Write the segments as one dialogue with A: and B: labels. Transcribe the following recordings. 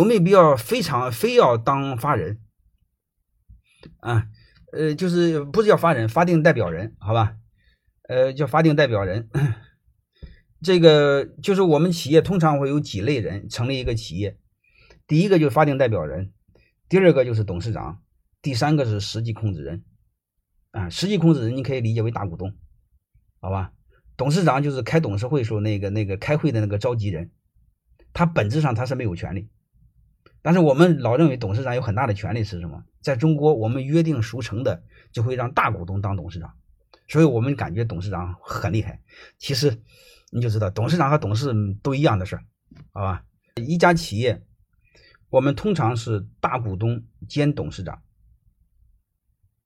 A: 有没有必要非常非要当法人？啊，呃，就是不是叫法人，法定代表人，好吧？呃，叫法定代表人。这个就是我们企业通常会有几类人成立一个企业，第一个就是法定代表人，第二个就是董事长，第三个是实际控制人。啊，实际控制人你可以理解为大股东，好吧？董事长就是开董事会时候那个那个开会的那个召集人，他本质上他是没有权利。但是我们老认为董事长有很大的权利是什么？在中国，我们约定俗成的就会让大股东当董事长，所以我们感觉董事长很厉害。其实你就知道，董事长和董事都一样的事儿，好吧？一家企业，我们通常是大股东兼董事长，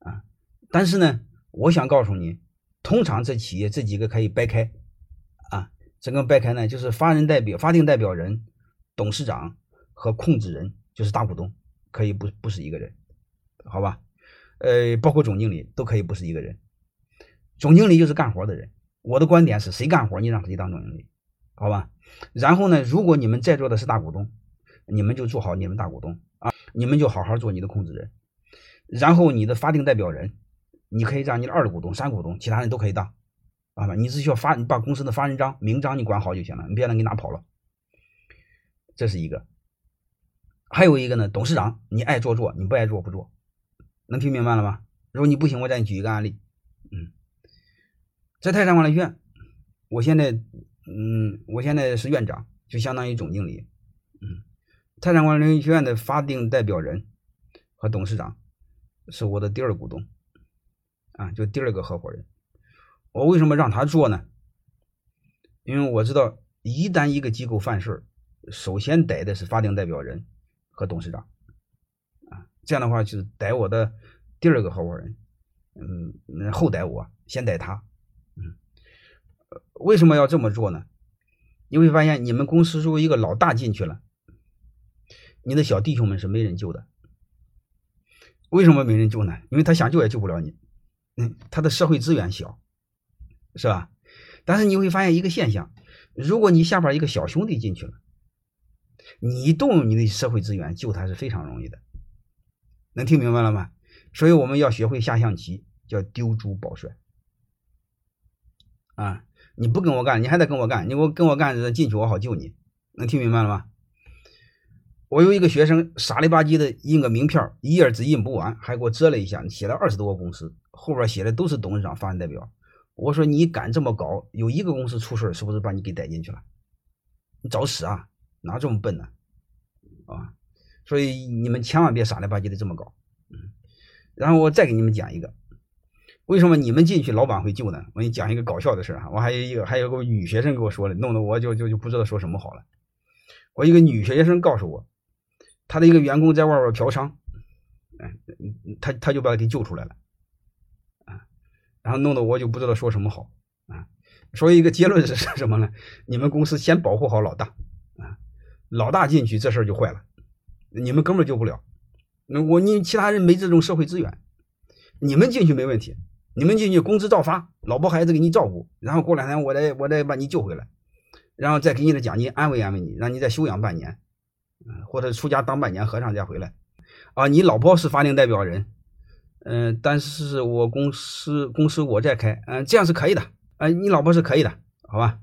A: 啊，但是呢，我想告诉你，通常这企业这几个可以掰开，啊，整个掰开呢，就是法人代表、法定代表人、董事长。和控制人就是大股东，可以不不是一个人，好吧？呃，包括总经理都可以不是一个人。总经理就是干活的人。我的观点是谁干活，你让谁当总经理，好吧？然后呢，如果你们在座的是大股东，你们就做好你们大股东啊，你们就好好做你的控制人。然后你的法定代表人，你可以让你的二股东、三股东，其他人都可以当，啊？你只需要发，你把公司的法人章、名章你管好就行了，你别让给拿跑了。这是一个。还有一个呢，董事长，你爱做做，你不爱做不做，能听明白了吗？如果你不行，我再举一个案例。嗯，在泰山管理学院，我现在，嗯，我现在是院长，就相当于总经理。嗯，泰山管理学院的法定代表人和董事长是我的第二股东，啊，就第二个合伙人。我为什么让他做呢？因为我知道，一旦一个机构犯事首先逮的是法定代表人。和董事长，啊，这样的话就是逮我的第二个合伙人，嗯，后逮我，先逮他，嗯，为什么要这么做呢？你会发现，你们公司如果一个老大进去了，你的小弟兄们是没人救的。为什么没人救呢？因为他想救也救不了你，嗯，他的社会资源小，是吧？但是你会发现一个现象，如果你下边一个小兄弟进去了。你一动用你的社会资源救他是非常容易的，能听明白了吗？所以我们要学会下象棋，叫丢猪保帅。啊，你不跟我干，你还得跟我干，你我跟我干进去，我好救你。能听明白了吗？我有一个学生傻里吧唧的印个名片，一页纸印不完，还给我折了一下，写了二十多个公司，后边写的都是董事长、法人代表。我说你敢这么搞，有一个公司出事是不是把你给逮进去了？你找死啊！哪这么笨呢？啊，所以你们千万别傻了吧唧的这么搞。嗯，然后我再给你们讲一个，为什么你们进去老板会救呢？我给你讲一个搞笑的事啊。我还有一个，还有个女学生给我说了，弄得我就就就不知道说什么好了。我一个女学生告诉我，她的一个员工在外边嫖娼，嗯，她她就把他给救出来了，啊，然后弄得我就不知道说什么好啊。所以一个结论是什么呢？你们公司先保护好老大。老大进去，这事儿就坏了，你们根本救不了。那我你其他人没这种社会资源，你们进去没问题，你们进去工资照发，老婆孩子给你照顾，然后过两天我再我再把你救回来，然后再给你的奖金安慰安慰你，让你再休养半年，或者出家当半年和尚再回来。啊，你老婆是法定代表人，嗯，但是我公司公司我在开，嗯，这样是可以的，嗯，你老婆是可以的，好吧？